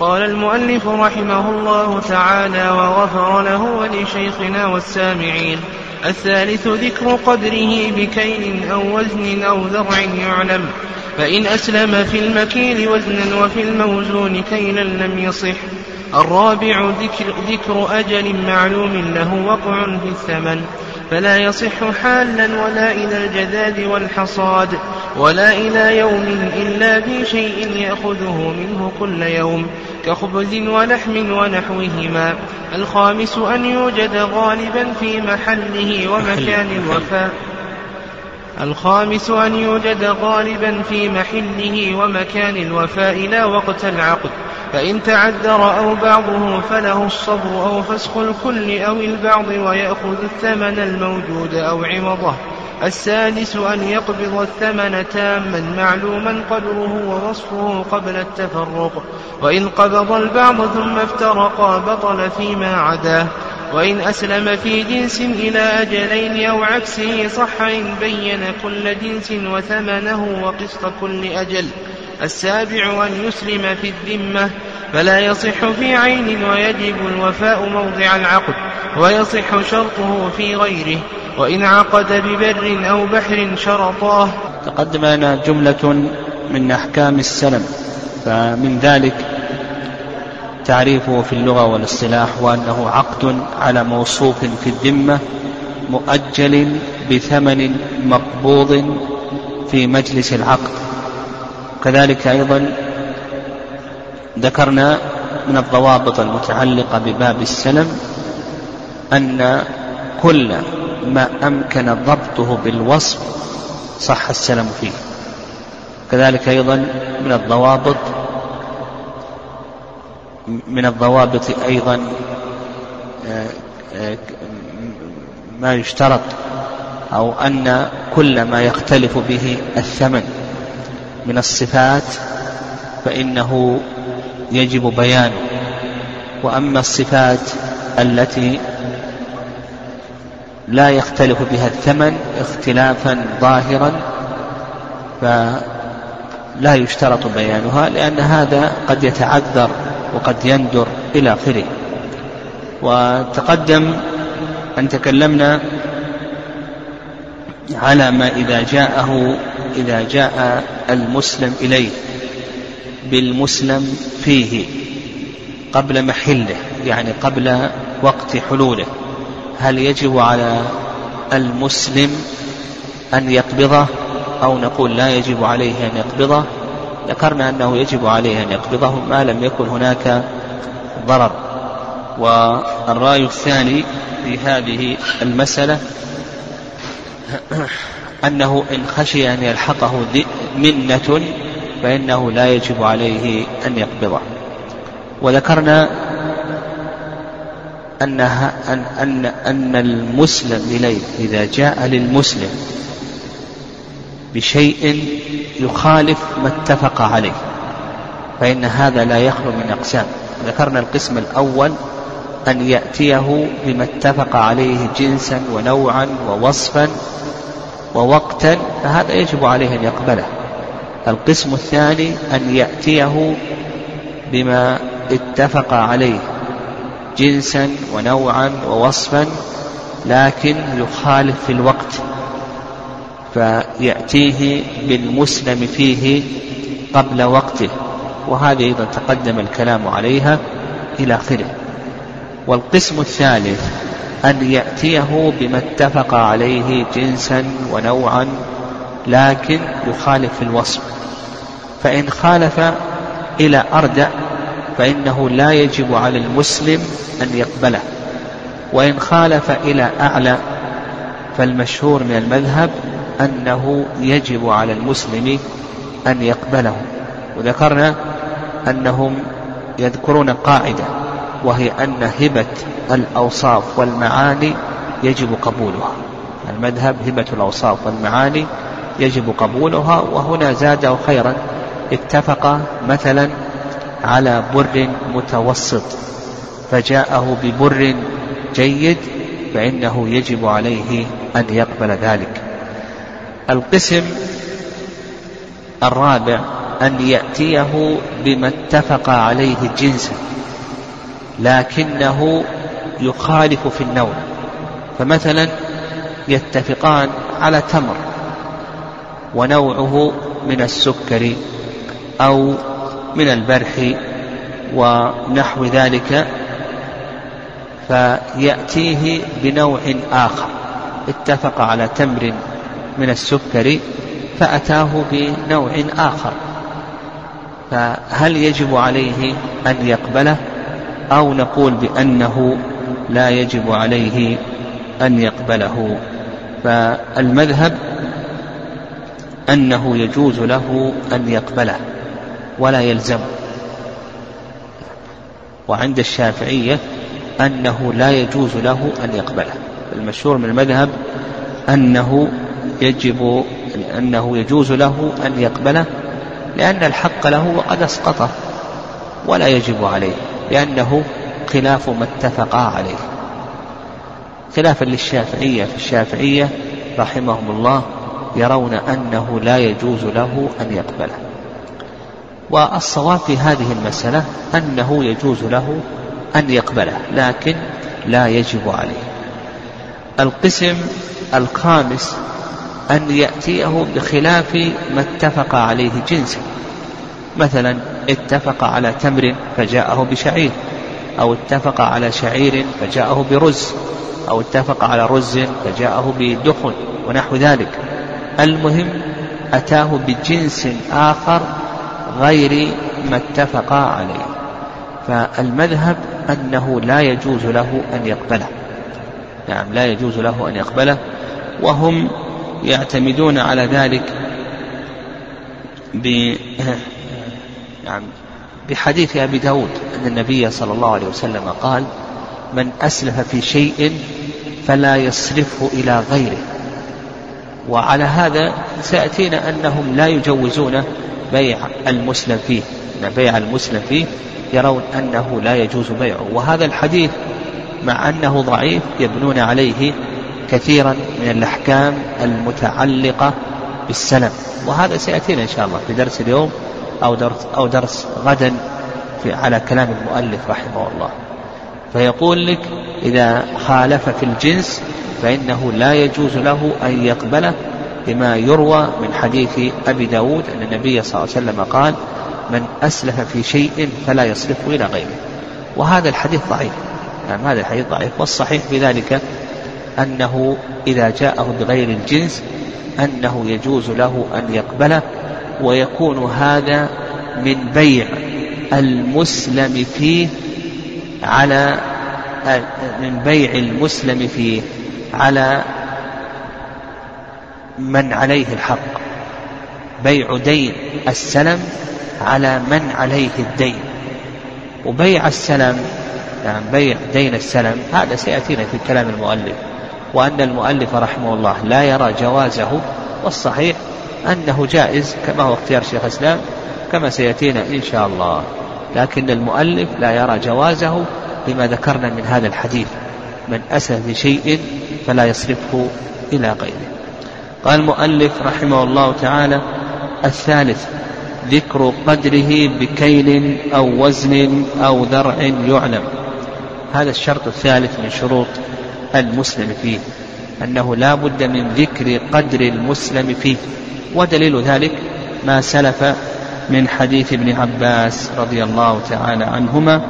قال المؤلف رحمه الله تعالى وغفر له ولشيخنا والسامعين الثالث ذكر قدره بكيل أو وزن أو ذرع يعلم فإن أسلم في المكيل وزنا وفي الموزون كيلا لم يصح. الرابع ذكر, ذكر أجل معلوم له وقع في الثمن فلا يصح حالا ولا إلى الجذاذ والحصاد ولا إلى يوم إلا في شيء يأخذه منه كل يوم كخبز ولحم ونحوهما. الخامس أن يوجد غالبا في محله ومكان الوفاء. الخامس أن يوجد غالبا في محله ومكان الوفاء لا وقت العقد. فإن تعذر أو بعضه فله الصبر أو فسخ الكل أو البعض ويأخذ الثمن الموجود أو عوضه. السادس أن يقبض الثمن تاما معلوما قدره ووصفه قبل التفرق. وإن قبض البعض ثم افترقا بطل فيما عداه. وإن أسلم في جنس إلى أجلين أو عكسه صح إن بين كل جنس وثمنه وقسط كل أجل. السابع أن يسلم في الذمة فلا يصح في عين ويجب الوفاء موضع العقد ويصح شرطه في غيره وإن عقد ببر أو بحر شرطاه. تقدم لنا جملة من أحكام السلم فمن ذلك تعريفه في اللغة والاصطلاح وأنه عقد على موصوف في الذمة مؤجل بثمن مقبوض في مجلس العقد. كذلك أيضا ذكرنا من الضوابط المتعلقة بباب السلم أن كل ما أمكن ضبطه بالوصف صح السلم فيه. كذلك أيضا من الضوابط من الضوابط أيضا آه، آه، ما يشترط أو أن كل ما يختلف به الثمن. من الصفات فإنه يجب بيانه. وأما الصفات التي لا يختلف بها الثمن اختلافا ظاهرا فلا يشترط بيانها لأن هذا قد يتعذر وقد يندر إلى آخره. وتقدم أن تكلمنا على ما إذا جاءه إذا جاء المسلم إليه بالمسلم فيه قبل محله يعني قبل وقت حلوله. هل يجب على المسلم أن يقبضه أو نقول لا يجب عليه أن يقبضه؟ ذكرنا أنه يجب عليه أن يقبضه ما لم يكن هناك ضرر. والرأي الثاني في هذه المسألة أنه إن خشي أن يلحقه منة فإنه لا يجب عليه أن يقبضه. وذكرنا أنها أن أن أن المسلم إليه إذا جاء للمسلم بشيء يخالف ما اتفق عليه فإن هذا لا يخلو من أقسام. ذكرنا القسم الأول أن يأتيه بما اتفق عليه جنسا ونوعا ووصفا ووقتا فهذا يجب عليه أن يقبله. القسم الثاني أن يأتيه بما اتفق عليه جنسا ونوعا ووصفا لكن يخالف في الوقت فيأتيه بالمسلم فيه قبل وقته وهذه أيضا تقدم الكلام عليها إلى آخره. والقسم الثالث أن يأتيه بما اتفق عليه جنسا ونوعا لكن يخالف الوصف. فإن خالف إلى أردأ فإنه لا يجب على المسلم أن يقبله. وإن خالف إلى أعلى فالمشهور من المذهب أنه يجب على المسلم أن يقبله. وذكرنا أنهم يذكرون قاعدة. وهي أن هبة الأوصاف والمعاني يجب قبولها. المذهب هبة الأوصاف والمعاني يجب قبولها وهنا زاده خيرا. اتفق مثلا على بر متوسط فجاءه ببر جيد فإنه يجب عليه أن يقبل ذلك. القسم الرابع أن يأتيه بما اتفق عليه جنسا لكنه يخالف في النوع. فمثلا يتفقان على تمر ونوعه من السكر أو من البرح ونحو ذلك فيأتيه بنوع آخر. اتفق على تمر من السكر فأتاه بنوع آخر. فهل يجب عليه أن يقبله؟ أو نقول بأنه لا يجب عليه أن يقبله. فالمذهب أنه يجوز له أن يقبله ولا يلزم. وعند الشافعية أنه لا يجوز له أن يقبله. المشهور من المذهب أنه يجب أنه يجوز له أن يقبله لأن الحق له وقد أسقطه ولا يجب عليه. لأنه خلاف ما اتفقا عليه. خلافا للشافعية في الشافعية رحمهم الله يرون أنه لا يجوز له أن يقبله. والصواب في هذه المسألة أنه يجوز له أن يقبله لكن لا يجب عليه. القسم الخامس أن يأتيه بخلاف ما اتفق عليه جنسا مثلا اتفق على تمر فجاءه بشعير أو اتفق على شعير فجاءه برز أو اتفق على رز فجاءه بدخن ونحو ذلك. المهم أتاه بجنس آخر غير ما اتفقا عليه. فالمذهب أنه لا يجوز له أن يقبله. نعم لا يجوز له أن يقبله وهم يعتمدون على ذلك نعم. بحديث أبي داود أن النبي صلى الله عليه وسلم قال من أسلف في شيء فلا يصرفه إلى غيره. وعلى هذا سيأتينا أنهم لا يجوزون بيع المسلم فيه. أن بيع المسلم فيه يرون أنه لا يجوز بيعه. وهذا الحديث مع أنه ضعيف يبنون عليه كثيرا من الأحكام المتعلقة بالسلم وهذا سيأتينا إن شاء الله في درس اليوم. أو درس, أو درس غدا في على كلام المؤلف رحمه الله. فيقول لك إذا خالف في الجنس فإنه لا يجوز له أن يقبله بما يروى من حديث أبي داود أن النبي صلى الله عليه وسلم قال من أسلف في شيء فلا يصرفه إلى غيره وهذا الحديث ضعيف نعم هذا الحديث ضعيف. والصحيح في ذلك أنه إذا جاءه بغير الجنس أنه يجوز له أن يقبله ويكون هذا من بيع المسلم فيه على من بيع المسلم فيه على من عليه الحق. بيع دين السلم على من عليه الدين. وبيع السلم يعني بيع دين السلم هذا سيأتينا في كلام المؤلف. وأن المؤلف رحمه الله لا يرى جوازه والصحيح أنه جائز كما هو اختيار شيخ الإسلام كما سيأتينا إن شاء الله. لكن المؤلف لا يرى جوازه لما ذكرنا من هذا الحديث. من أسى بشيء فلا يصرفه إلى غيره. قال المؤلف رحمه الله تعالى الثالث ذكر قدره بكيل أو وزن أو ذرع يعلم. هذا الشرط الثالث من شروط المسلم فيه أنه لا بد من ذكر قدر المسلم فيه. ودليل ذلك ما سلف من حديث ابن عباس رضي الله تعالى عنهما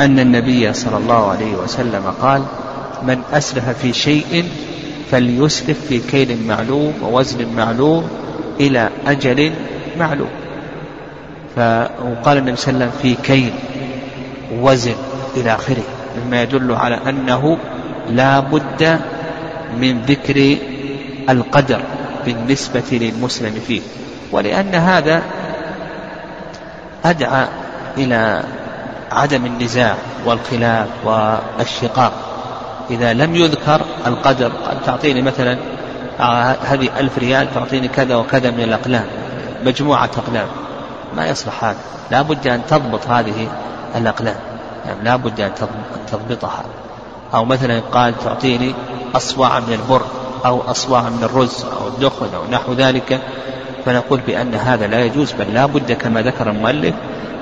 أن النبي صلى الله عليه وسلم قال من أسلف في شيء فليسلف في كيل معلوم ووزن معلوم إلى أجل معلوم. فقال النبي صلى الله عليه وسلم في كيل وزن إلى آخره. مما يدل على أنه لا بد من ذكر القدر بالنسبة للمسلم فيه. ولأن هذا أدعى إلى عدم النزاع والخلاف والشقاق. إذا لم يذكر القدر تعطيني مثلا آه، هذه ألف ريال تعطيني كذا وكذا من الأقلام مجموعة أقلام. ما يصلح هذا. لا بد أن تضبط هذه الأقلام. يعني لا بد أن تضبطها. أو مثلا قال تعطيني أصواع من البر. أو أصواع من الرز أو الدخن أو نحو ذلك فنقول بأن هذا لا يجوز بل لا بد كما ذكر المؤلف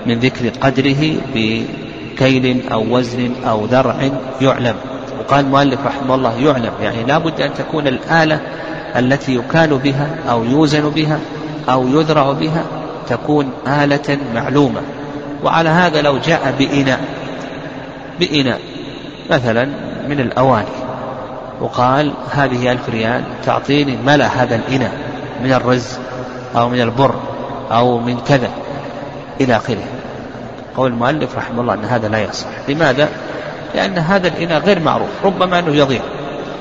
من ذكر قدره بكيل أو وزن أو ذرع يعلم. وقال المؤلف رحمه الله يعلم يعني لا بد أن تكون الآلة التي يكال بها أو يوزن بها أو يذرع بها تكون آلة معلومة. وعلى هذا لو جاء بإناء بإناء مثلا من الأواني. وقال هذه ألف ريال تعطيني ملأ هذا الإناء من الرز أو من البر أو من كذا إلى آخره. قول المؤلف رحمه الله أن هذا لا يصح. لماذا؟ لأن هذا الإناء غير معروف ربما أنه يضيع.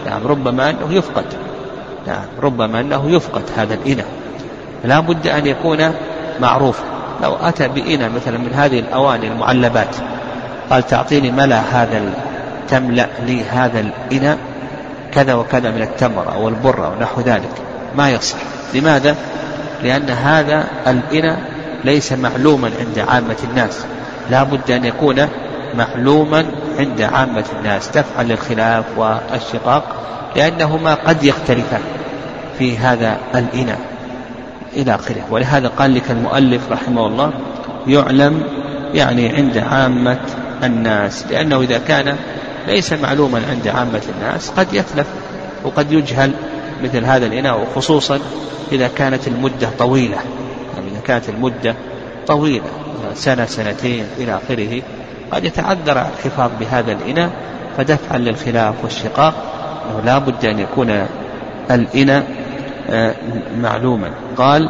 نعم ربما أنه يفقد. نعم ربما أنه يفقد هذا الإناء. لا بد أن يكون معروفا لو أتى بإناء مثلا من هذه الأواني المعلبات قال تعطيني ملا هذا تملأ لي هذا الإناء؟ كذا وكذا من التمر أو البر أو نحو ذلك. ما يصح. لماذا؟ لأن هذا الإناء ليس معلوما عند عامة الناس. لا بد أن يكون معلوما عند عامة الناس. دفعا للخلاف والشقاق لأنهما قد يختلفان في هذا الإناء إلى آخره. ولهذا قال لك المؤلف رحمه الله يعلم يعني عند عامة الناس. لأنه إذا كان ليس معلوما عند عامة الناس قد يتلف وقد يجهل مثل هذا الإناء وخصوصا إذا كانت المدة طويلة. يعني إذا كانت المدة طويلة سنة سنتين إلى آخره قد يتعذر الحفاظ بهذا الإناء فدفعا للخلاف والشقاق أنه لا بد أن يكون الإناء آه، معلوما. قال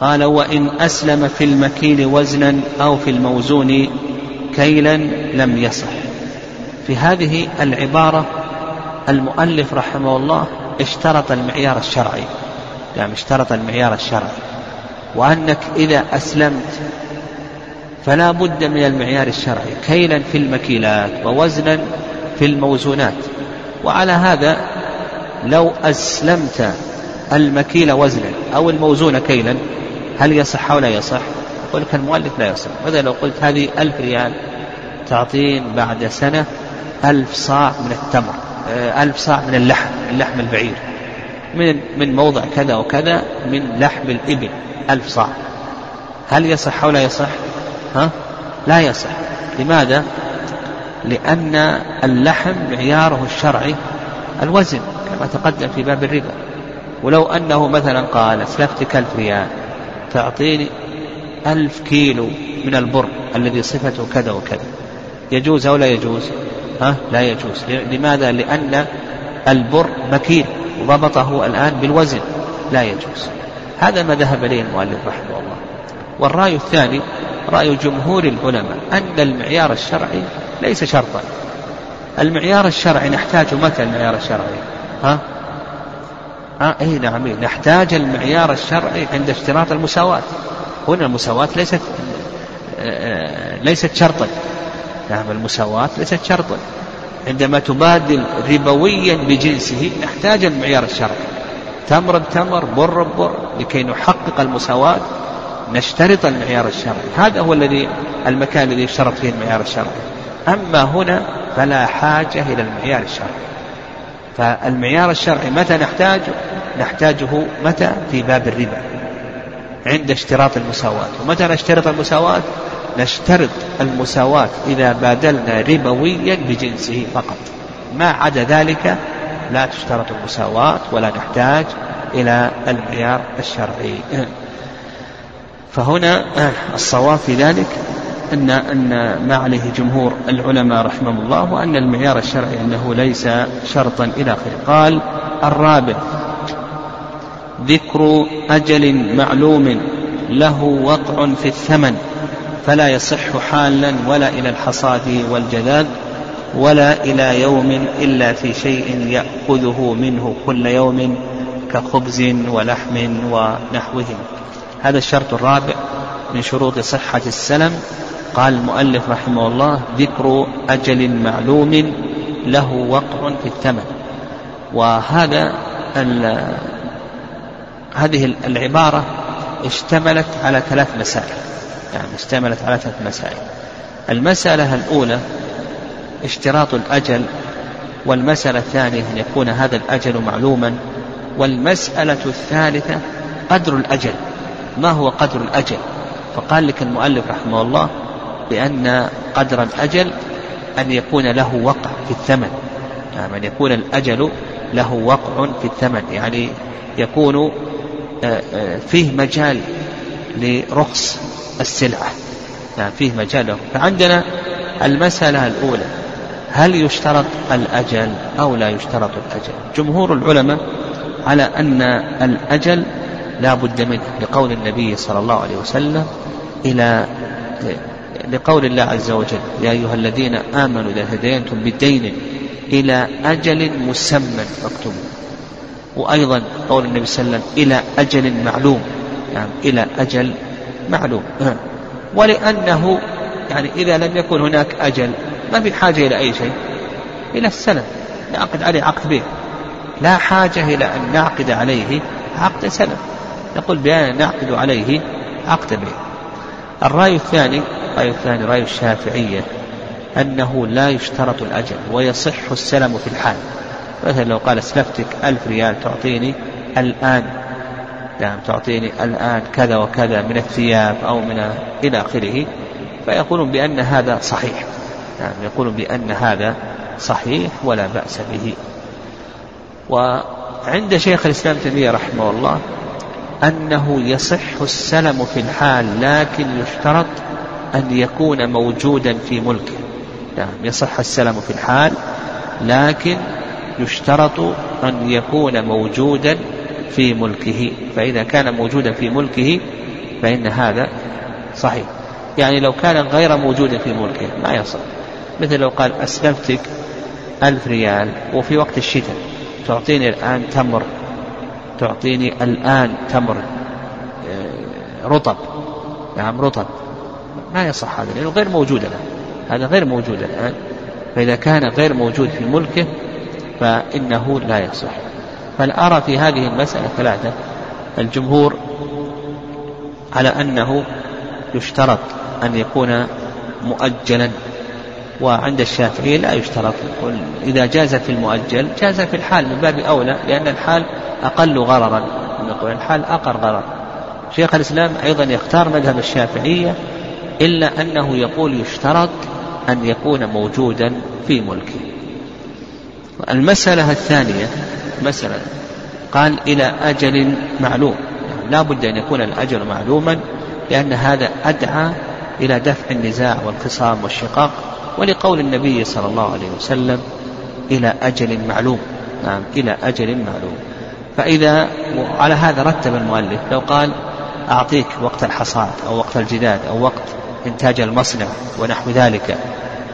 قال وإن أسلم في المكيل وزنا أو في الموزون كيلا لم يصح. في هذه العبارة المؤلف رحمه الله اشترط المعيار الشرعي. يعني اشترط المعيار الشرعي. وأنك إذا أسلمت فلا بد من المعيار الشرعي. كيلا في المكيلات ووزنا في الموزونات. وعلى هذا لو أسلمت المكيل وزنا أو الموزون كيلا هل يصح أو لا يصح؟ لك المؤلف لا يصح مثلا لو قلت هذه ألف ريال تعطين بعد سنة ألف صاع من التمر آه، ألف صاع من اللحم من لحم البعير من من موضع كذا وكذا من لحم الإبل ألف صاع. هل يصح أو لا يصح؟ ها؟ لا يصح. لماذا؟ لأن اللحم معياره الشرعي الوزن كما تقدم في باب الربا. ولو أنه مثلا قال أسلفتك ألف ريال تعطيني ألف كيلو من البر الذي صفته كذا وكذا. يجوز أو لا يجوز؟ ها؟ لا يجوز. لماذا؟ لأن البر مكيل ضبطه الآن بالوزن. لا يجوز. هذا ما ذهب إليه المؤلف رحمه الله. والرأي الثاني رأي جمهور العلماء أن المعيار الشرعي ليس شرطا. المعيار الشرعي نحتاج متى المعيار الشرعي؟ ها؟ آه اي نعم نحتاج المعيار الشرعي عند اشتراط المساواة. هنا المساواة ليست ليست شرطا. نعم المساواة ليست شرطا. عندما تبادل ربويا بجنسه نحتاج المعيار الشرعي. تمر بتمر بر ببر لكي نحقق المساواة نشترط المعيار الشرعي. هذا هو الذي المكان الذي يشترط فيه المعيار الشرعي. أما هنا فلا حاجة إلى المعيار الشرعي. فالمعيار الشرعي متى نحتاجه؟ نحتاجه متى؟ في باب الربا. عند اشتراط المساواة. ومتى نشترط المساواة؟ نشترط المساواة إذا بادلنا ربويا بجنسه فقط. ما عدا ذلك لا تشترط المساواة ولا نحتاج إلى المعيار الشرعي. فهنا الصواب في ذلك أن أن ما عليه جمهور العلماء رحمهم الله وأن المعيار الشرعي أنه ليس شرطا إلى آخره. قال الرابع ذكر أجل معلوم له وقع في الثمن فلا يصح حالا ولا إلى الحصاد والجذاذ ولا إلى يوم إلا في شيء يأخذه منه كل يوم كخبز ولحم ونحوهم هذا الشرط الرابع من شروط صحة السلم. قال المؤلف رحمه الله ذكر أجل معلوم له وقع في الثمن. وهذا هذه العبارة اشتملت على ثلاث مسائل. يعني اشتملت على ثلاث مسائل. المسألة الأولى اشتراط الأجل والمسألة الثانية أن يكون هذا الأجل معلوما والمسألة الثالثة قدر الأجل. ما هو قدر الأجل؟ فقال لك المؤلف رحمه الله بأن قدر الأجل أن يكون له وقع في الثمن. يعني أن يكون الأجل له وقع في الثمن. يعني يكون فيه مجال لرخص السلعة. يعني فيه مجال فعندنا المسألة الأولى هل يشترط الأجل أو لا يشترط الأجل؟ جمهور العلماء على أن الأجل لا بد منه لقول النبي صلى الله عليه وسلم إلى لقول الله عز وجل يا أيها الذين آمنوا إذا هدينتم بدين إلى أجل مسمى فاكتبوه وأيضا قول النبي صلى الله عليه وسلم إلى أجل معلوم. يعني إلى أجل معلوم. ولأنه يعني إذا لم يكن هناك أجل ما في حاجة إلى أي شيء. إلى السلم نعقد عليه عقد به. لا حاجة إلى أن نعقد عليه عقد سلم نقول بأن نعقد عليه عقد به. الرأي الثاني الرأي الثاني رأي الشافعية أنه لا يشترط الأجل ويصح السلم في الحال. مثلا لو قال اسلفتك ألف ريال تعطيني الآن نعم تعطيني الآن كذا وكذا من الثياب أو من إلى آخره فيقولون بأن هذا صحيح. نعم يقولون بأن هذا صحيح ولا بأس به. وعند شيخ الإسلام تيمية رحمه الله أنه يصح السلم في الحال لكن يشترط أن يكون موجودا في ملكه. نعم يصح السلم في الحال لكن يشترط أن يكون موجودا في ملكه فإذا كان موجودا في ملكه فإن هذا صحيح. يعني لو كان غير موجود في ملكه ما يصح. مثل لو قال أسلفتك ألف ريال وفي وقت الشتاء تعطيني الآن تمر تعطيني الآن تمر آه، رطب نعم رطب. ما يصح هذا لأنه غير موجود الآن. هذا غير موجود الآن. فإذا كان غير موجود في ملكه فإنه لا يصح. بل أرى في هذه المسألة ثلاثة. الجمهور على أنه يشترط أن يكون مؤجلا وعند الشافعي لا يشترط إذا جاز في المؤجل جاز في الحال من باب أولى لأن الحال أقل غررا. نقول الحال أقل غرر. شيخ الإسلام أيضا يختار مذهب الشافعية إلا أنه يقول يشترط أن يكون موجودا في ملكه. المسألة الثانية مسألة قال إلى أجل معلوم. لا بد أن يكون الأجل معلوما لأن هذا أدعى إلى دفع النزاع والخصام والشقاق ولقول النبي صلى الله عليه وسلم إلى أجل معلوم. نعم إلى أجل معلوم. فإذا على هذا رتب المؤلف لو قال أعطيك وقت الحصاد أو وقت الجداد أو وقت إنتاج المصنع ونحو ذلك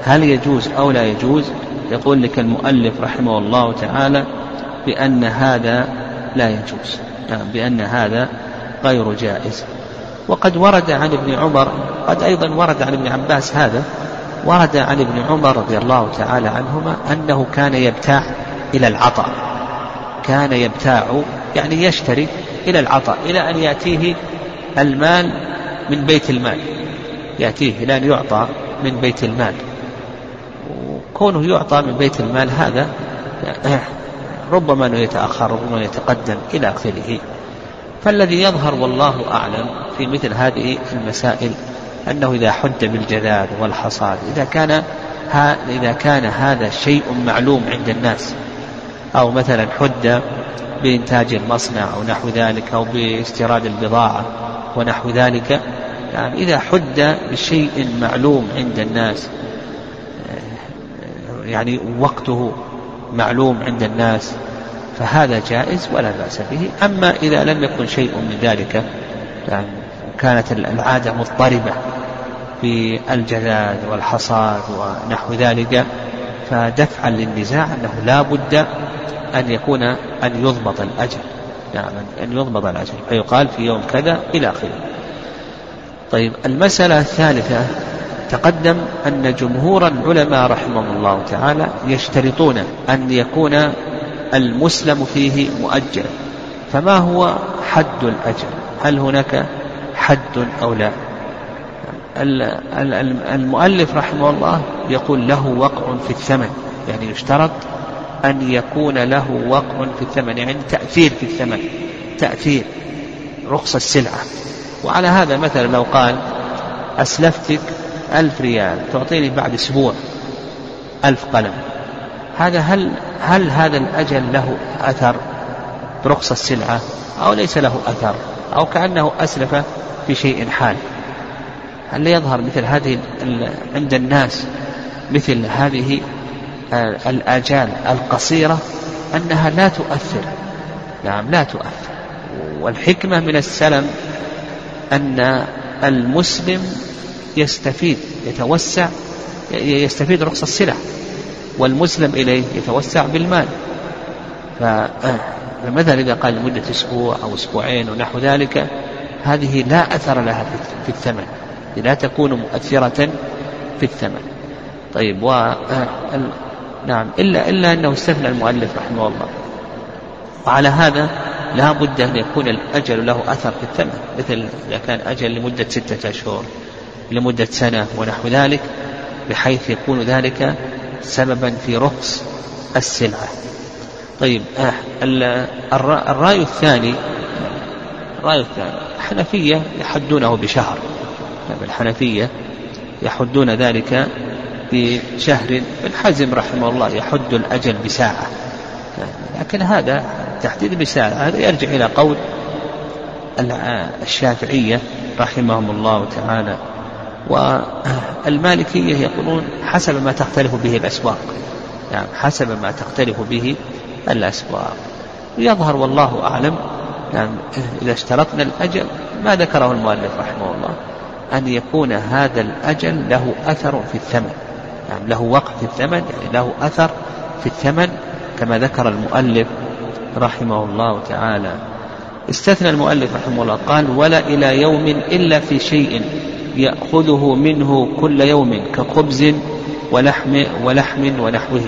هل يجوز أو لا يجوز؟ يقول لك المؤلف رحمه الله تعالى بأن هذا لا يجوز. نعم بأن هذا غير جائز. وقد ورد عن ابن عمر قد أيضا ورد عن ابن عباس هذا ورد عن ابن عمر رضي الله تعالى عنهما أنه كان يبتاع إلى العطاء. كان يبتاع يعني يشتري إلى العطاء إلى أن يأتيه المال من بيت المال. يأتيه إلى أن يعطى من بيت المال. وكونه يعطى من بيت المال هذا ربما أنه يتأخر ربما يتقدم إلى آخره. فالذي يظهر والله أعلم في مثل هذه المسائل أنه إذا حد بالجذاذ والحصاد إذا كان إذا كان هذا شيء معلوم عند الناس أو مثلا حد بإنتاج المصنع أو نحو ذلك أو باستيراد البضاعة ونحو ذلك يعني إذا حد بشيء معلوم عند الناس يعني وقته معلوم عند الناس فهذا جائز ولا بأس به. أما إذا لم يكن شيء من ذلك يعني كانت العادة مضطربة في الجذاذ والحصاد ونحو ذلك فدفعا للنزاع أنه لا بد أن يكون أن يضبط الأجل نعم أن يضبط الأجل فيقال في يوم كذا إلى آخره. طيب المسألة الثالثة تقدم أن جمهور العلماء رحمهم الله تعالى يشترطون أن يكون المسلم فيه مؤجلا فما هو حد الأجل هل هناك حد أو لا؟ المؤلف رحمه الله يقول له وقع في الثمن يعني يشترط أن يكون له وقع في الثمن يعني تأثير في الثمن تأثير رخص السلعة. وعلى هذا مثلا لو قال أسلفتك ألف ريال تعطيني بعد أسبوع ألف قلم. هذا هل هل هذا الأجل له أثر برخص السلعة؟ أو ليس له أثر؟ أو كأنه أسلف في شيء حال؟ هل يظهر مثل هذه عند الناس مثل هذه الآجال القصيرة أنها لا تؤثر؟ نعم لا تؤثر. والحكمة من السلم أن المسلم يستفيد يتوسع يستفيد رخص السلع والمسلم إليه يتوسع بالمال. فمثلا إذا قال لمدة أسبوع أو أسبوعين ونحو ذلك؟ هذه لا أثر لها في الثمن لا تكون مؤثرة في الثمن. طيب و نعم إلا إلا أنه استثنى المؤلف رحمه الله. وعلى هذا لا بد أن يكون الأجل له أثر في الثمن مثل إذا كان أجل لمدة ستة أشهر. لمدة سنة ونحو ذلك بحيث يكون ذلك سببا في رخص السلعة. طيب آه الرأي الثاني الرأي الثاني الحنفية يحدونه بشهر. الحنفية يحدون ذلك بشهر. ابن حزم رحمه الله يحد الأجل بساعة. لكن هذا تحديد بساعة هذا يرجع إلى قول الشافعية رحمهم الله تعالى. والمالكية يقولون حسب ما تختلف به الأسواق. يعني حسب ما تختلف به الأسواق. يظهر والله أعلم يعني إذا اشترطنا الأجل ما ذكره المؤلف رحمه الله أن يكون هذا الأجل له أثر في الثمن. يعني له وقت في الثمن يعني له أثر في الثمن كما ذكر المؤلف رحمه الله تعالى. استثنى المؤلف رحمه الله قال ولا إلى يوم إلا في شيء يأخذه منه كل يوم كخبز ولحم ولحم ونحوه.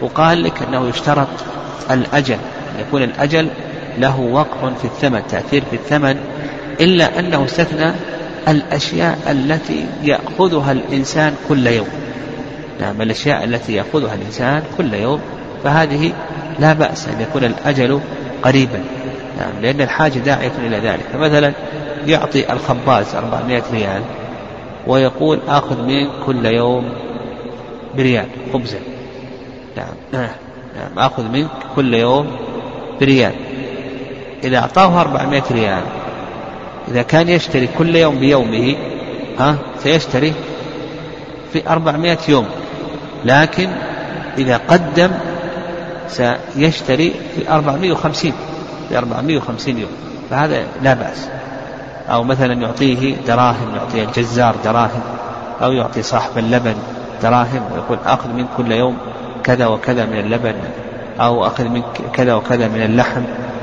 وقال لك أنه يشترط الأجل يكون الأجل له وقع في الثمن تأثير في الثمن إلا أنه استثنى الأشياء التي يأخذها الإنسان كل يوم. نعم الأشياء التي يأخذها الإنسان كل يوم فهذه لا بأس أن يكون الأجل قريبا. نعم لأن الحاجة داعية إلى ذلك. فمثلا يعطي الخباز 400 ريال ويقول آخذ منك كل يوم بريال خبزا نعم. نعم آخذ منك كل يوم بريال. إذا أعطاه 400 ريال إذا كان يشتري كل يوم بيومه ها سيشتري في 400 يوم. لكن إذا قدم سيشتري في 450 في 450 يوم. فهذا لا بأس. أو مثلا يعطيه دراهم يعطي الجزار دراهم أو يعطي صاحب اللبن دراهم ويقول أخذ من كل يوم كذا وكذا من اللبن أو أخذ منك كذا وكذا من اللحم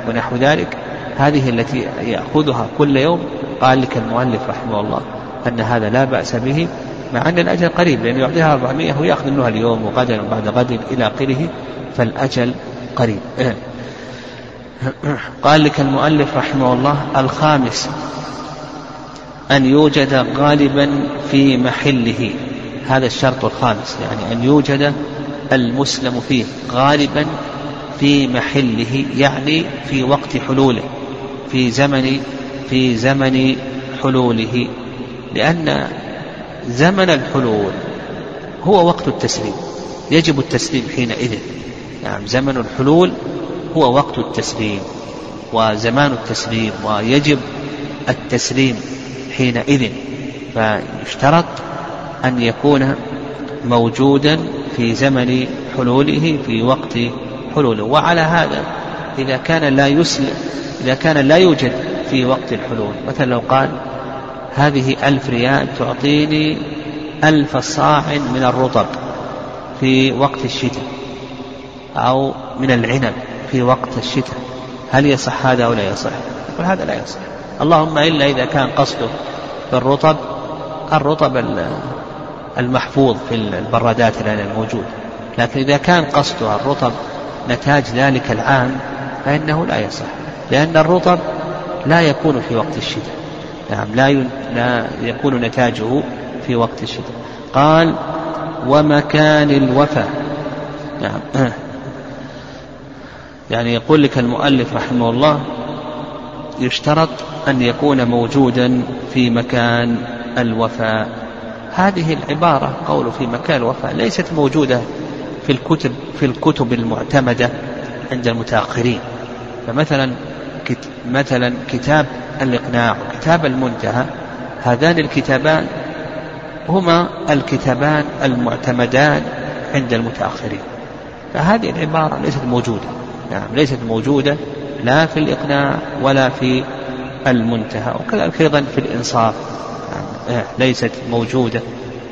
ونحو ذلك. هذه التي يأخذها كل يوم. قال لك المؤلف رحمه الله أن هذا لا بأس به مع أن الأجل قريب لأنه يعطيها 400 ويأخذ منها اليوم وغدا وبعد غد إلى آخره فالأجل قريب. قال لك المؤلف رحمه الله الخامس. أن يوجد غالبا في محله. هذا الشرط الخامس يعني أن يوجد المسلم فيه غالبا في محله يعني في وقت حلوله في زمن في زمن حلوله. لأن زمن الحلول هو وقت التسليم يجب التسليم حينئذ. نعم زمن الحلول هو وقت التسليم وزمان التسليم ويجب التسليم. حينئذ فيشترط أن يكون موجودا في زمن حلوله في وقت حلوله. وعلى هذا إذا كان لا يسلم إذا كان لا يوجد في وقت الحلول. مثلا لو قال هذه ألف ريال تعطيني ألف صاع من الرطب في وقت الشتاء أو من العنب في وقت الشتاء. هل يصح هذا أو لا يصح؟ يقول هذا لا يصح. اللهم إلا إذا كان قصده بالرطب الرطب المحفوظ في البرادات الآن الموجود. لكن إذا كان قصده الرطب نتاج ذلك العام فإنه لا يصح. لأن الرطب لا يكون في وقت الشتاء. نعم لا لا يكون نتاجه في وقت الشتاء. قال ومكان الوفاء نعم. يعني يقول لك المؤلف رحمه الله يشترط أن يكون موجودا في مكان الوفاء. هذه العبارة قول في مكان الوفاء ليست موجودة في الكتب في الكتب المعتمدة عند المتأخرين. فمثلا مثلا كتاب الإقناع وكتاب المنتهى هذان الكتابان هما الكتابان المعتمدان عند المتأخرين. فهذه العبارة ليست موجودة. نعم ليست موجودة لا في الإقناع ولا في المنتهى وكذلك أيضا في الإنصاف نعم ليست موجودة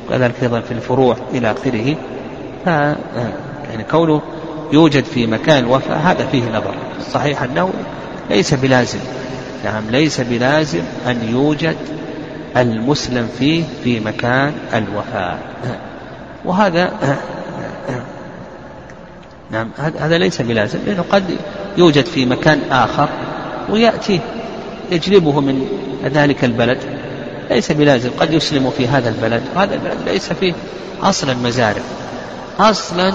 وكذلك أيضا في الفروع إلى آخره. ف يعني كونه يوجد في مكان الوفاء هذا فيه نظر. صحيح أنه ليس بلازم نعم ليس بلازم أن يوجد المسلم فيه في مكان الوفاء. وهذا نعم هذا ليس بلازم لأنه قد يوجد في مكان آخر ويأتي يجلبه من ذلك البلد. ليس بلازم قد يسلم في هذا البلد وهذا البلد ليس فيه أصلا مزارع. أصلا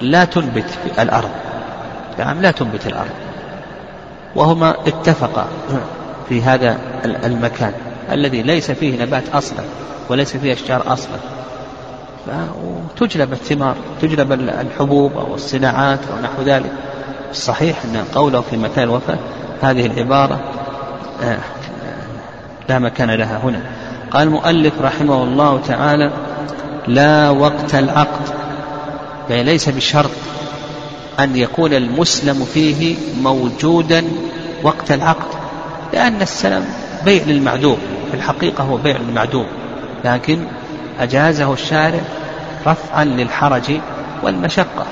لا تنبت الأرض نعم لا تنبت الأرض. وهما اتفقا في هذا المكان الذي ليس فيه نبات أصلا وليس فيه أشجار أصلا. وتجلب الثمار تجلب الحبوب أو الصناعات أو نحو ذلك. الصحيح أن قوله في مكان الوفاة هذه العبارة آه، لا مكان لها هنا. قال المؤلف رحمه الله تعالى لا وقت العقد يعني ليس بشرط أن يكون المسلم فيه موجودا وقت العقد لأن السلم بيع للمعدوم في الحقيقة هو بيع للمعدوم. لكن أجازه الشارع رفعا للحرج والمشقة.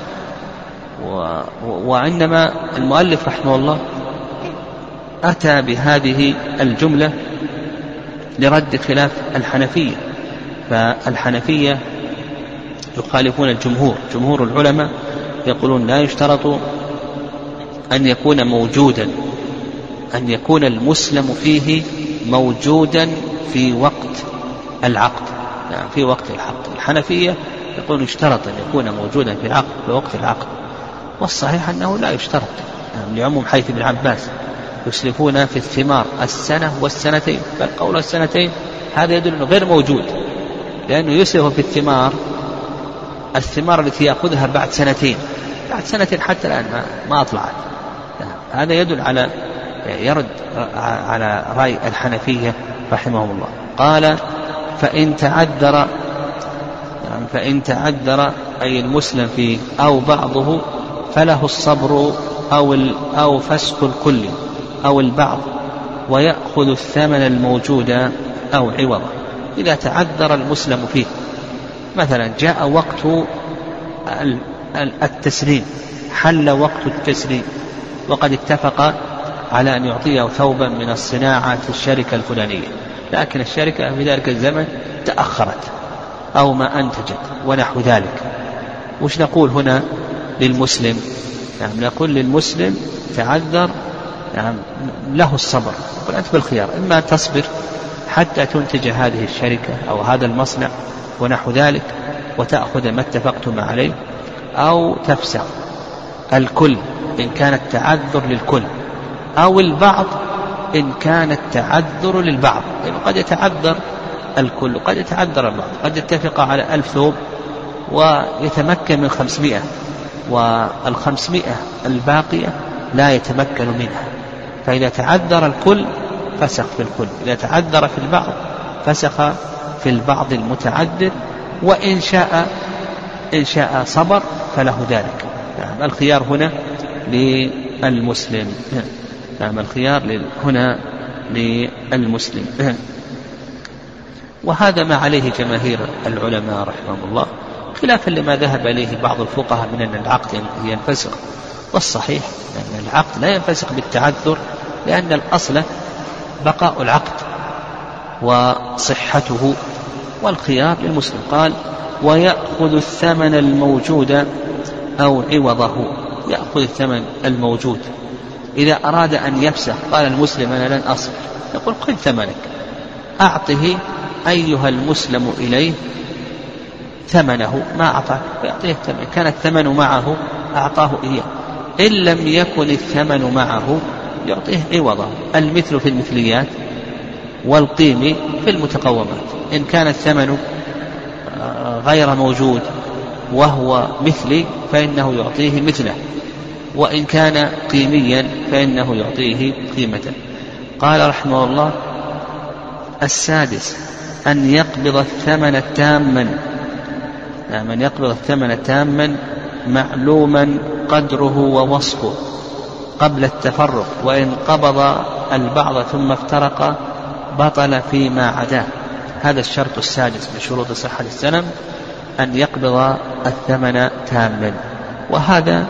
و... وعندما المؤلف رحمه الله أتى بهذه الجملة لرد خلاف الحنفية فالحنفية يخالفون الجمهور جمهور العلماء يقولون لا يشترط أن يكون موجودا أن يكون المسلم فيه موجودا في وقت العقد. يعني في وقت العقد الحنفية يقول يشترط أن يكون موجودا في العقد في وقت العقد. والصحيح أنه لا يشترط. يعني لعموم حيث ابن عباس يسلفون في الثمار السنة والسنتين بل قول السنتين هذا يدل أنه غير موجود. لأنه يسلف في الثمار الثمار التي يأخذها بعد سنتين بعد سنتين حتى الآن ما, ما أطلعت. هذا يدل على يرد على رأي الحنفية رحمهم الله. قال فإن تعذر يعني فإن تعذر أي المسلم فيه أو بعضه فله الصبر أو أو فسخ الكل أو البعض ويأخذ الثمن الموجود أو عوضه إذا تعذر المسلم فيه مثلا جاء وقت التسليم حل وقت التسليم وقد اتفق على أن يعطيه ثوبا من الصناعة الشركة الفلانية. لكن الشركة في ذلك الزمن تأخرت أو ما أنتجت ونحو ذلك. وش نقول هنا للمسلم؟ نعم نقول للمسلم تعذر نعم له الصبر. يقول أنت بالخيار إما تصبر حتى تنتج هذه الشركة أو هذا المصنع ونحو ذلك وتأخذ ما اتفقتم عليه أو تفسع الكل إن كان التعذر للكل أو البعض إن كان التعذر للبعض. يعني قد يتعذر الكل وقد يتعذر البعض. قد يتفق على ألف ثوب ويتمكن من خمسمائة والخمسمائة الباقية لا يتمكن منها. فإذا تعذر الكل فسخ في الكل. إذا تعذر في البعض فسخ في البعض المتعذر وإن شاء إن شاء صبر فله ذلك. نعم الخيار هنا للمسلم. نعم الخيار هنا للمسلم. وهذا ما عليه جماهير العلماء رحمهم الله خلافا لما ذهب إليه بعض الفقهاء من أن العقد ينفسخ. والصحيح أن العقد لا ينفسخ بالتعذر لأن الأصل بقاء العقد وصحته والخيار للمسلم. قال ويأخذ الثمن الموجود أو عوضه. يأخذ الثمن الموجود. إذا أراد أن يفسخ قال المسلم أنا لن أصبر يقول خذ ثمنك. أعطه أيها المسلم إليه ثمنه ما أعطاك فيعطيه الثمن. كان الثمن معه أعطاه إياه. إن لم يكن الثمن معه يعطيه عوضا المثل في المثليات والقيم في المتقومات. إن كان الثمن آه، غير موجود وهو مثلي فإنه يعطيه مثله. وإن كان قيميا فإنه يعطيه قيمة قال رحمه الله السادس أن يقبض الثمن تاما. يعني من يقبض الثمن تاما معلوما قدره ووصفه قبل التفرق وإن قبض البعض ثم افترق بطل فيما عداه. هذا الشرط السادس من شروط صحة السلم أن يقبض الثمن تاما. وهذا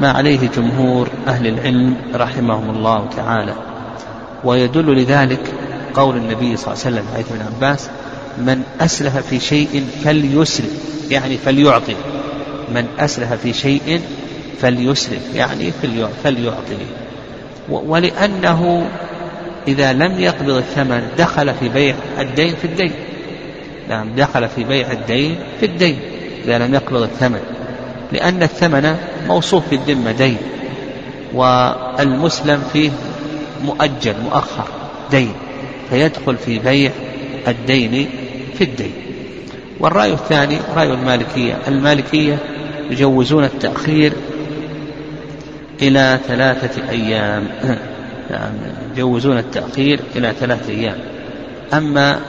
ما عليه جمهور أهل العلم رحمهم الله تعالى. ويدل لذلك قول النبي صلى الله عليه وسلم حيث ابن عباس من أسلف في شيء فليسلف يعني فليعطي. من أسلف في شيء فليسلف يعني فليعطي. ولأنه إذا لم يقبض الثمن دخل في بيع الدين في الدين. نعم دخل في بيع الدين في الدين إذا لم يقبض الثمن. لأن الثمن موصوف في الذمة دين. والمسلم فيه مؤجل مؤخر دين. فيدخل في بيع الدين في الدين. والرأي الثاني رأي المالكية. المالكية يجوزون التأخير إلى ثلاثة أيام. يعني يجوزون التأخير إلى ثلاثة أيام. أما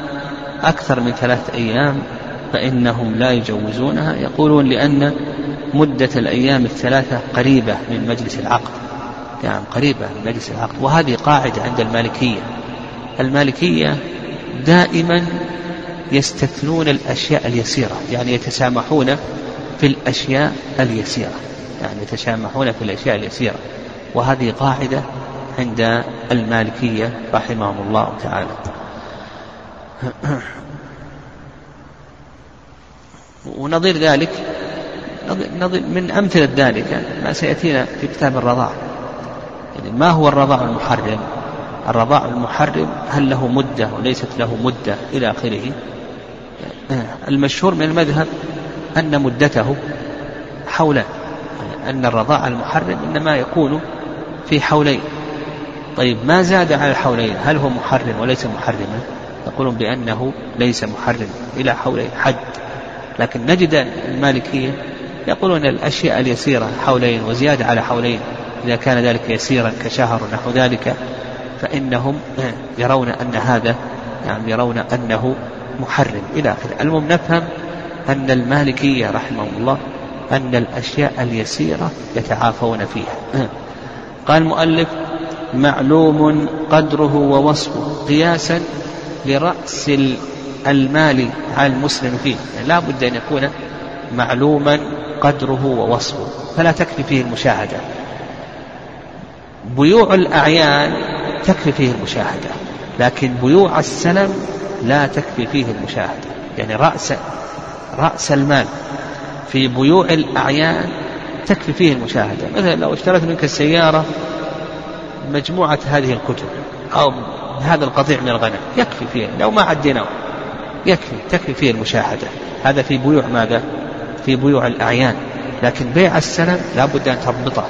أكثر من ثلاثة أيام فإنهم لا يجوزونها. يقولون لأن مدة الأيام الثلاثة قريبة من مجلس العقد. يعني قريبة من مجلس العقد. وهذه قاعدة عند المالكية. المالكية دائما يستثنون الأشياء اليسيرة يعني يتسامحون في الأشياء اليسيرة. يعني يتسامحون في الأشياء اليسيرة. وهذه قاعدة عند المالكية رحمهم الله تعالى. ونظير ذلك من أمثلة ذلك ما سيأتينا في كتاب الرضاع. يعني ما هو الرضاع المحرم؟ الرضاع المحرم هل له مدة وليست له مدة إلى آخره؟ المشهور من المذهب أن مدته حولان أن الرضاع المحرم إنما يكون في حولين. طيب ما زاد على الحولين؟ هل هو محرم وليس محرما؟ يقولون بأنه ليس محرم إلى حولين حد. لكن نجد المالكية يقولون الأشياء اليسيرة حولين وزيادة على حولين. إذا كان ذلك يسيرا كشهر نحو ذلك فإنهم يرون أن هذا يعني يرون أنه محرم. إلى آخره. المهم نفهم أن المالكية رحمه الله أن الأشياء اليسيرة يتعافون فيها. قال المؤلف معلوم قدره ووصفه قياسا لرأس المال على المسلم فيه. يعني لا بد أن يكون معلوما قدره ووصفه. فلا تكفي فيه المشاهدة. بيوع الأعيان تكفي فيه المشاهدة. لكن بيوع السلم لا تكفي فيه المشاهدة. يعني رأس رأس المال في بيوع الأعيان تكفي فيه المشاهدة. مثلا لو اشتريت منك السيارة مجموعة هذه الكتب أو هذا القطيع من الغنم يكفي فيه لو ما عديناه يكفي تكفي فيه المشاهدة. هذا في بيوع ماذا؟ في بيوع الأعيان. لكن بيع السلم لا بد أن تضبطه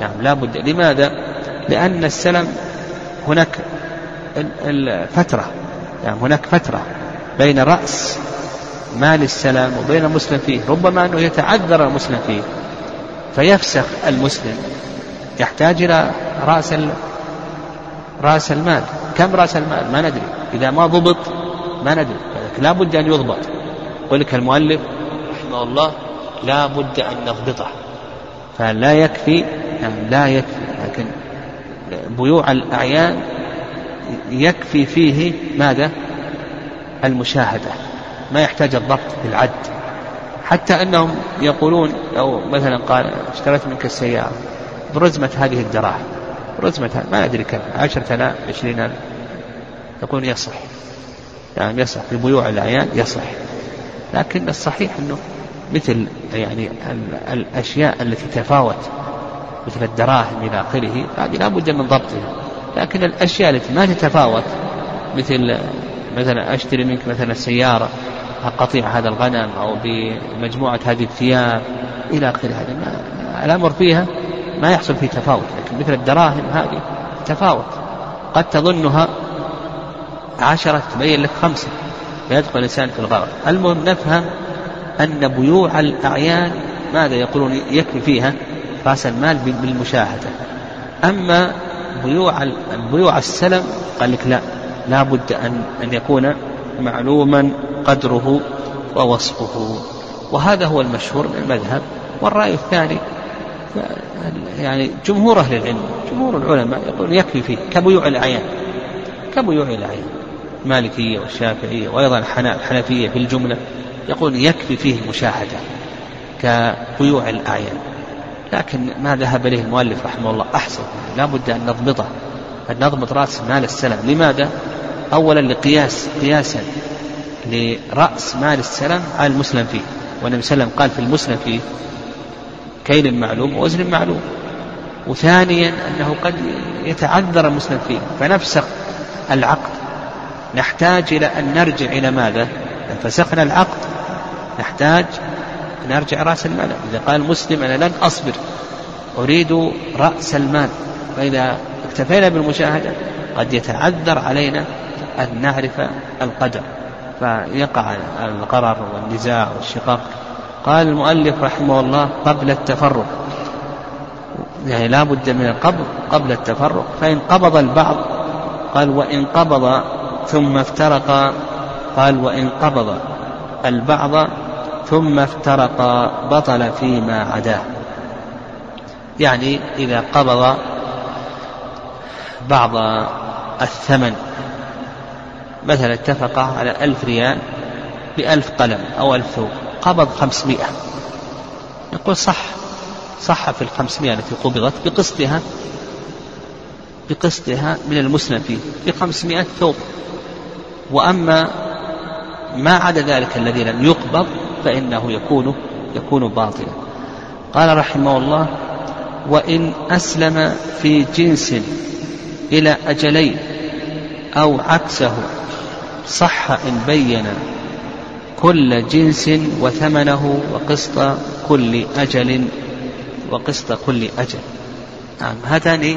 يعني لا بد. لماذا؟ لأن السلم هناك الفترة يعني هناك فترة بين رأس مال السلام وبين المسلم فيه. ربما أنه يتعذر المسلم فيه. فيفسخ المسلم. يحتاج إلى رأس رأس المال. كم رأس المال؟ ما ندري. إذا ما ضبط ما ندري. لا بد أن يضبط. يقول لك المؤلف رحمه الله لا بد أن نضبطه فلا يكفي يعني لا يكفي لكن بيوع الأعيان يكفي فيه ماذا؟ المشاهدة ما يحتاج الضبط بالعد حتى أنهم يقولون لو مثلا قال اشتريت منك السيارة برزمة هذه الدراهم برزمة ما أدري كم عشرة آلاف عشرين ألف يقولون يصح يعني يصح في بيوع الأعيان يصح. لكن الصحيح أنه مثل يعني الأشياء التي تفاوت مثل الدراهم إلى آخره هذه لا بد من ضبطها. لكن الأشياء التي ما تتفاوت مثل مثلا أشتري منك مثلا سيارة قطيع هذا الغنم أو بمجموعة هذه الثياب إلى آخره هذا الأمر فيها ما يحصل فيه تفاوت لكن مثل الدراهم هذه تفاوت. قد تظنها عشرة تبين لك خمسة. فيدخل الإنسان في الغرض المهم نفهم أن بيوع الأعيان ماذا يقولون؟ يكفي فيها رأس المال بالمشاهدة. أما بيوع بيوع السلم قال لك لا لا بد أن أن يكون معلوما قدره ووصفه. وهذا هو المشهور من المذهب. والرأي الثاني يعني جمهور أهل العلم جمهور العلماء يقول يكفي فيه كبيوع الأعيان. كبيوع الأعيان. المالكية والشافعية وأيضا الحنفية في الجملة يقول يكفي فيه مشاهدة كبيوع الأعيان لكن ما ذهب إليه المؤلف رحمه الله أحسن لا بد أن نضبطه أن نضبط رأس مال السلم. لماذا؟ أولا لقياس قياسا لرأس مال السلم على المسلم فيه. والنبي صلى الله عليه وسلم قال في المسلم فيه كيل معلوم ووزن معلوم. وثانيا أنه قد يتعذر المسلم فيه فنفسخ العقد نحتاج إلى أن نرجع إلى ماذا؟ فسخنا العقد نحتاج أن نرجع رأس المال. إذا قال المسلم أنا لن أصبر أريد رأس المال. فإذا اكتفينا بالمشاهدة قد يتعذر علينا أن نعرف القدر. فيقع القرار والنزاع والشقاق. قال المؤلف رحمه الله قبل التفرق. يعني لا بد من القبض قبل التفرق. فإن قبض البعض قال وإن قبض ثم افترق قال وإن قبض البعض ثم افترق بطل فيما عداه. يعني إذا قبض بعض الثمن مثلا اتفق على ألف ريال بألف قلم أو ألف ثوب قبض خمسمائة. يقول صح صح في الخمسمائة التي قبضت بقسطها بقسطها من المسلم فيه بخمسمائة ثوب. وأما ما عدا ذلك الذي لم يقبض فإنه يكون يكون باطلا. قال رحمه الله وإن أسلم في جنس إلى أجلين أو عكسه صح إن بين كل جنس وثمنه وقسط كل أجل وقسط كل أجل. نعم هاتان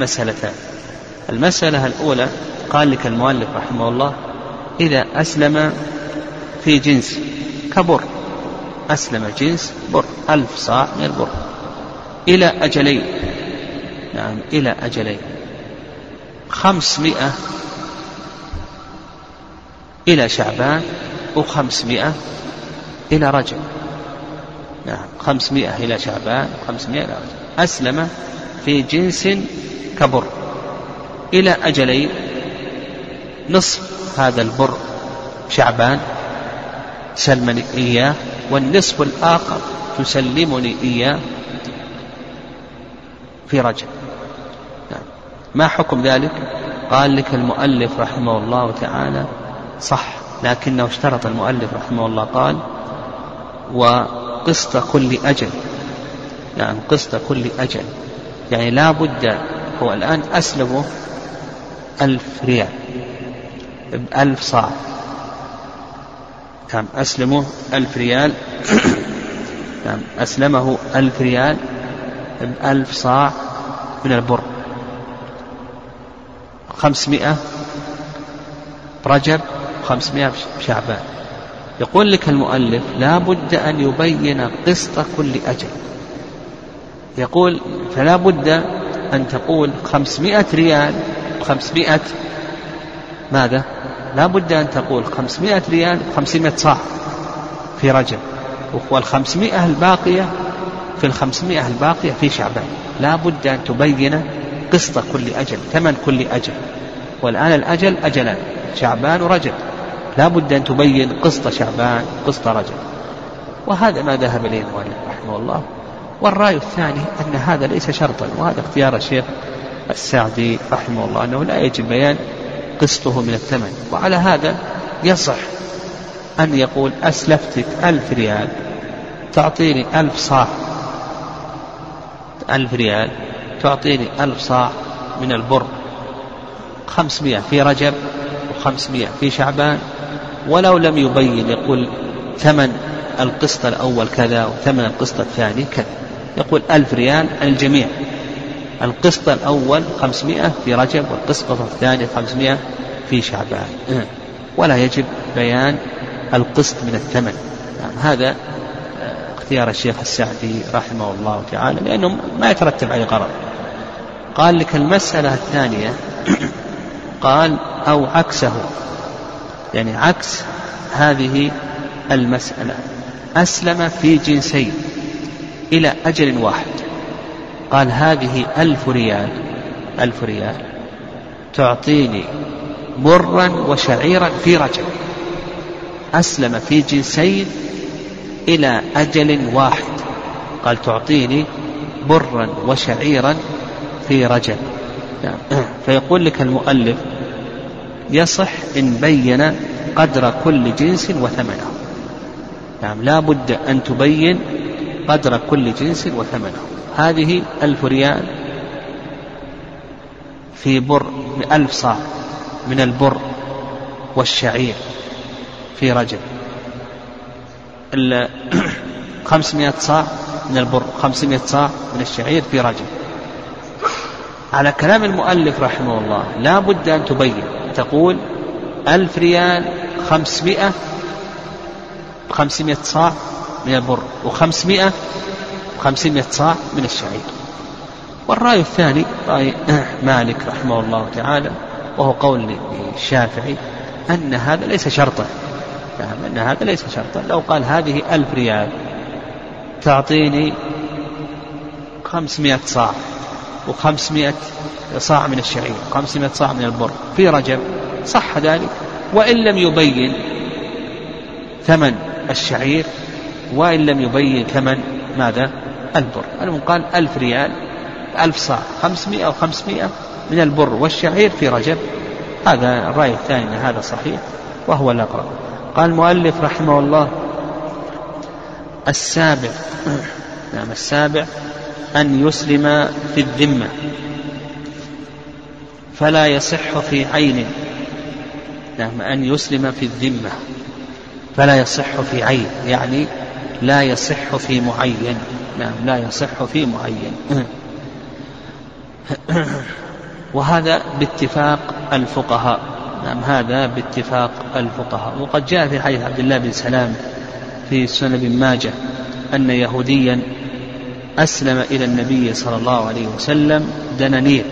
مسألتان. المسألة الأولى قال لك المؤلف رحمه الله إذا أسلم في جنس كبر أسلم جنس بر ألف صاع من البر. إلى أجلين نعم إلى أجلين. خمسمائة إلى شعبان وخمسمائة إلى رجب. نعم خمسمائة إلى شعبان وخمسمائة إلى رجب. أسلم في جنس كبر. إلى أجلين نصف هذا البر شعبان سلمني إياه والنصف الآخر تسلمني إياه في رجب. نعم. ما حكم ذلك؟ قال لك المؤلف رحمه الله تعالى صح لكنه اشترط المؤلف رحمه الله قال وقسط كل أجل. نعم قسط كل أجل. يعني لا بد هو الآن أسلمه ألف ريال. بألف صاع. نعم أسلمه ألف ريال. نعم أسلمه ألف ريال بألف صاع من البر. خمسمائة رجب خمسمائة شعبان. يقول لك المؤلف لا بد أن يبين قسط كل أجل. يقول فلا بد أن تقول خمسمائة ريال خمسمائة ماذا؟ لا بد أن تقول خمسمائة ريال خمسمائة صاع في رجب والخمسمائة الباقية في الخمسمائة الباقية في شعبان. لا بد أن تبين قسط كل أجل ثمن كل أجل. والآن الأجل أجلان شعبان ورجب. لا بد أن تبين قسط شعبان قسط رجب. وهذا ما ذهب إليه المؤلف رحمه الله. والرأي الثاني أن هذا ليس شرطا وهذا اختيار الشيخ السعدي رحمه الله أنه لا يجب بيان قسطه من الثمن. وعلى هذا يصح أن يقول أسلفتك ألف ريال تعطيني ألف صاع ألف ريال تعطيني ألف صاع من البر خمسمائة في رجب وخمسمائة في شعبان. ولو لم يبين يقول ثمن القسط الأول كذا وثمن القسط الثاني كذا يقول ألف ريال عن الجميع. القسط الأول خمسمائة في رجب والقسط الثاني خمسمائة في شعبان. ولا يجب بيان القسط من الثمن. يعني هذا اختيار الشيخ السعدي رحمه الله تعالى لأنه ما يترتب عليه غرض. قال لك المسألة الثانية قال أو عكسه. يعني عكس هذه المسألة. أسلم في جنسين إلى أجل واحد. قال هذه ألف ريال ألف ريال. تعطيني برا وشعيرا في رجب. أسلم في جنسين إلى أجل واحد. قال تعطيني برا وشعيرا في رجب. فيقول لك المؤلف يصح إن بين قدر كل جنس وثمنه. نعم لا بد أن تبين قدر كل جنس وثمنه. هذه ألف ريال في بر ألف صاع من البر والشعير في رجب. خمسمائة صاع من البر خمسمائة صاع من الشعير في رجب. على كلام المؤلف رحمه الله لا بد أن تبين. تقول ألف ريال خمسمائة خمسمائة صاع من البر وخمسمائة خمسمائة صاع من الشعير. والرأي الثاني رأي مالك رحمه الله تعالى وهو قول الشافعي أن هذا ليس شرطا. نعم أن هذا ليس شرطا. لو قال هذه ألف ريال تعطيني خمسمائة صاع وخمسمائة صاع من الشعير وخمسمائة صاع من البر. في رجب صح ذلك. وإن لم يبين ثمن الشعير وإن لم يبين ثمن ماذا؟ البر. المهم قال ألف ريال ألف صاع خمسمائة أو خمسمائة من البر والشعير في رجب. هذا الرأي الثاني هذا صحيح وهو الأقرب. قال المؤلف رحمه الله السابع نعم السابع أن يسلم في الذمة. فلا يصح في عين نعم أن يسلم في الذمة. فلا يصح في عين يعني لا يصح في معين. نعم لا يصح في معين. وهذا باتفاق الفقهاء. نعم هذا باتفاق الفقهاء. وقد جاء في حديث عبد الله بن سلام في سنن بن ماجه أن يهوديا أسلم إلى النبي صلى الله عليه وسلم دنانير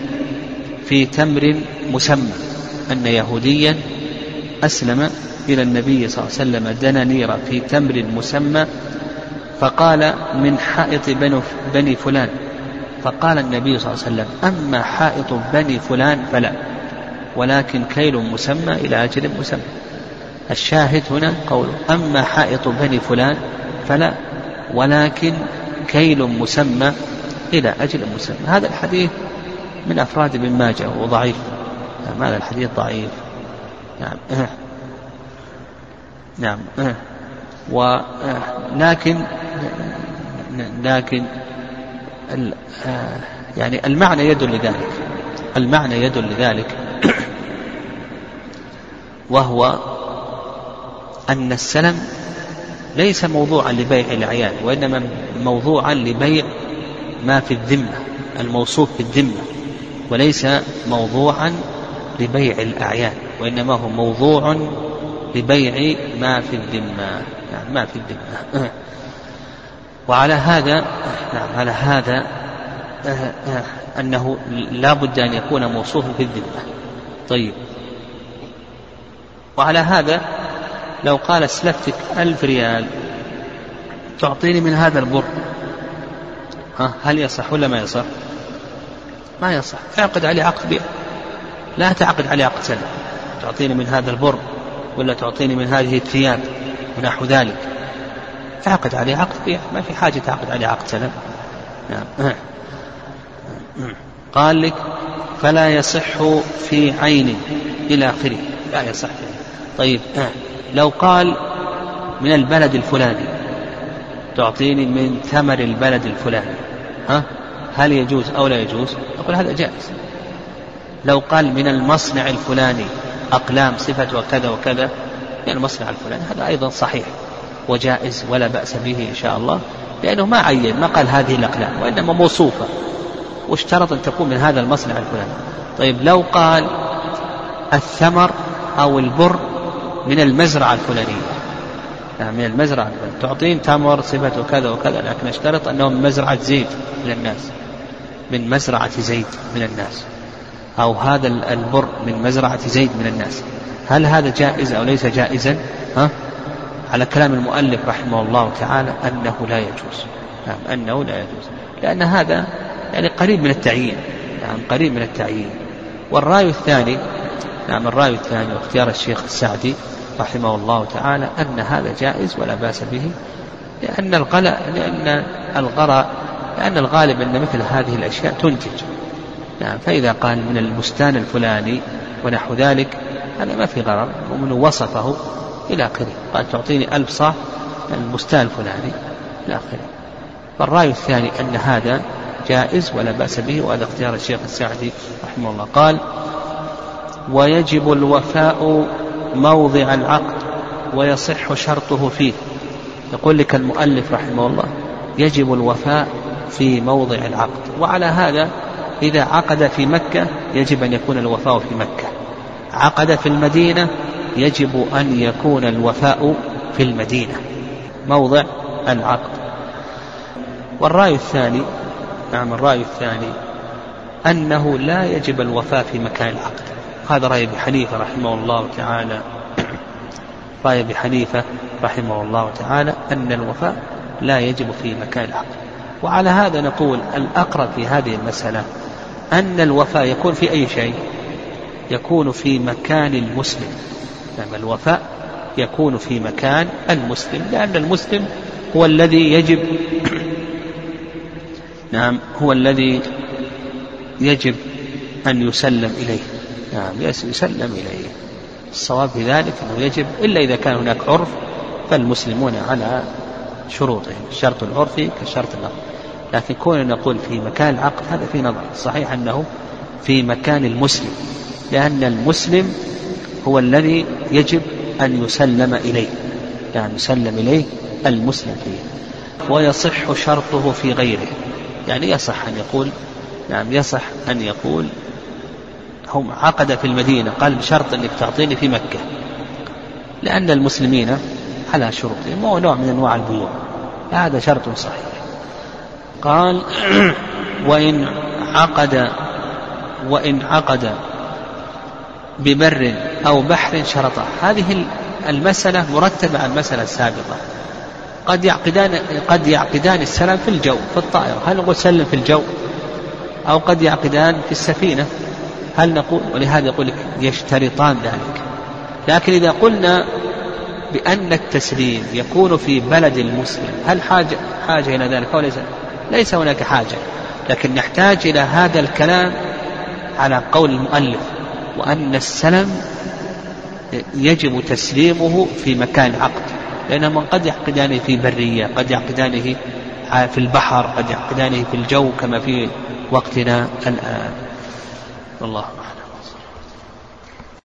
في تمر مسمى. أن يهوديا أسلم إلى النبي صلى الله عليه وسلم دنانير في تمر مسمى فقال من حائط بني فلان. فقال النبي صلى الله عليه وسلم أما حائط بني فلان فلا ولكن كيل مسمى إلى أجل مسمى. الشاهد هنا قول أما حائط بني فلان فلا ولكن كيل مسمى إلى أجل مسمى. هذا الحديث من أفراد ابن ماجه وضعيف. نعم هذا الحديث ضعيف. نعم. نعم. ولكن لكن يعني المعنى يدل لذلك. المعنى يدل لذلك وهو أن السلم ليس موضوعا لبيع الأعيان وإنما موضوعا لبيع ما في الذمة الموصوف في الذمة وليس موضوعا لبيع الأعيان وإنما هو موضوع لبيع ما في الذمة. يعني ما في الذمة. وعلى هذا نعم على هذا أنه لا بد أن يكون موصوفا في الذمة. طيب. وعلى هذا لو قال أسلفتك ألف ريال تعطيني من هذا البر. ها هل يصح ولا ما يصح؟ ما يصح. اعقد عليه عقد بيع. لا تعقد عليه عقد سلم تعطيني من هذا البر. ولا تعطيني من هذه الثياب ونحو ذلك. تعقد عليه عقد بيع ما في حاجة تعقد عليه عقد سلم نعم. قال لك فلا يصح في عين إلى آخره. لا يصح. طيب. لو قال من البلد الفلاني. تعطيني من ثمر البلد الفلاني. ها؟ هل يجوز أو لا يجوز؟ أقول هذا جائز. لو قال من المصنع الفلاني. أقلام صفة وكذا وكذا من المصنع الفلاني. هذا أيضا صحيح وجائز ولا بأس به إن شاء الله لأنه ما عين ما قال هذه الأقلام وإنما موصوفة. واشترط أن تكون من هذا المصنع الفلاني؟ طيب لو قال الثمر أو البر من المزرعة الفلانية. نعم من المزرعة الفلانية. تعطين تمر صفته كذا وكذا لكن اشترط أنه من مزرعة زيد من الناس. من مزرعة زيد من الناس. أو هذا البر من مزرعة زيد من الناس. هل هذا جائز أو ليس جائزا؟ ها؟ على كلام المؤلف رحمه الله تعالى أنه لا يجوز. نعم أنه لا يجوز. لأن هذا يعني قريب من التعيين. نعم قريب من التعيين. والرأي الثاني نعم الرأي الثاني واختيار الشيخ السعدي رحمه الله تعالى أن هذا جائز ولا بأس به لأن الغلاء لأن الغراء لأن الغالب أن مثل هذه الأشياء تنتج. نعم فإذا قال من البستان الفلاني ونحو ذلك هذا ما في غرر ومن وصفه إلى آخره. قال تعطيني ألف صاع البستان الفلاني إلى آخره. فالرأي الثاني أن هذا جائز ولا بأس به وهذا اختيار الشيخ السعدي رحمه الله. قال ويجب الوفاء موضع العقد ويصح شرطه فيه. يقول لك المؤلف رحمه الله يجب الوفاء في موضع العقد. وعلى هذا إذا عقد في مكة يجب أن يكون الوفاء في مكة. عقد في المدينة يجب أن يكون الوفاء في المدينة. موضع العقد. والرأي الثاني نعم الرأي الثاني أنه لا يجب الوفاء في مكان العقد. هذا رأي أبي حنيفة رحمه الله تعالى. رأي أبي حنيفة رحمه الله تعالى أن الوفاء لا يجب في مكان العقد. وعلى هذا نقول الأقرب في هذه المسألة أن الوفاء يكون في أي شيء. يكون في مكان المسلم. نعم الوفاء يكون في مكان المسلم. لأن المسلم هو الذي يجب نعم هو الذي يجب أن يسلم إليه. نعم يسلم إليه. الصواب في ذلك أنه يجب إلا إذا كان هناك عرف فالمسلمون على شروطهم. الشرط العرفي كالشرط الآخر لكن كون نقول في مكان العقد هذا في نظر. صحيح أنه في مكان المسلم لأن المسلم هو الذي يجب أن يسلم إليه. يعني يسلم إليه المسلم فيه. ويصح شرطه في غيره. يعني يصح أن يقول نعم يصح أن يقول هم عقد في المدينة قال بشرط أنك تعطيني في مكة. لأن المسلمين على شروطهم وهو نوع من أنواع البيوع. هذا شرط صحيح. قال وإن عقد وإن عقد ببر أو بحر شرطا هذه المسألة مرتبة على المسألة السابقة. قد يعقدان قد يعقدان السلام في الجو في الطائرة. هل نقول سلم في الجو؟ أو قد يعقدان في السفينة. هل نقول ولهذا يقول لك يشترطان ذلك. لكن إذا قلنا بأن التسليم يكون في بلد المسلم هل حاجة حاجة إلى ذلك أو ليس؟ ليس هناك حاجة لكن نحتاج إلى هذا الكلام على قول المؤلف وأن السلم يجب تسليمه في مكان عقد لأن من قد يعقدانه في برية قد يعقدانه في البحر قد يعقدانه في الجو كما في وقتنا الآن. والله أعلم.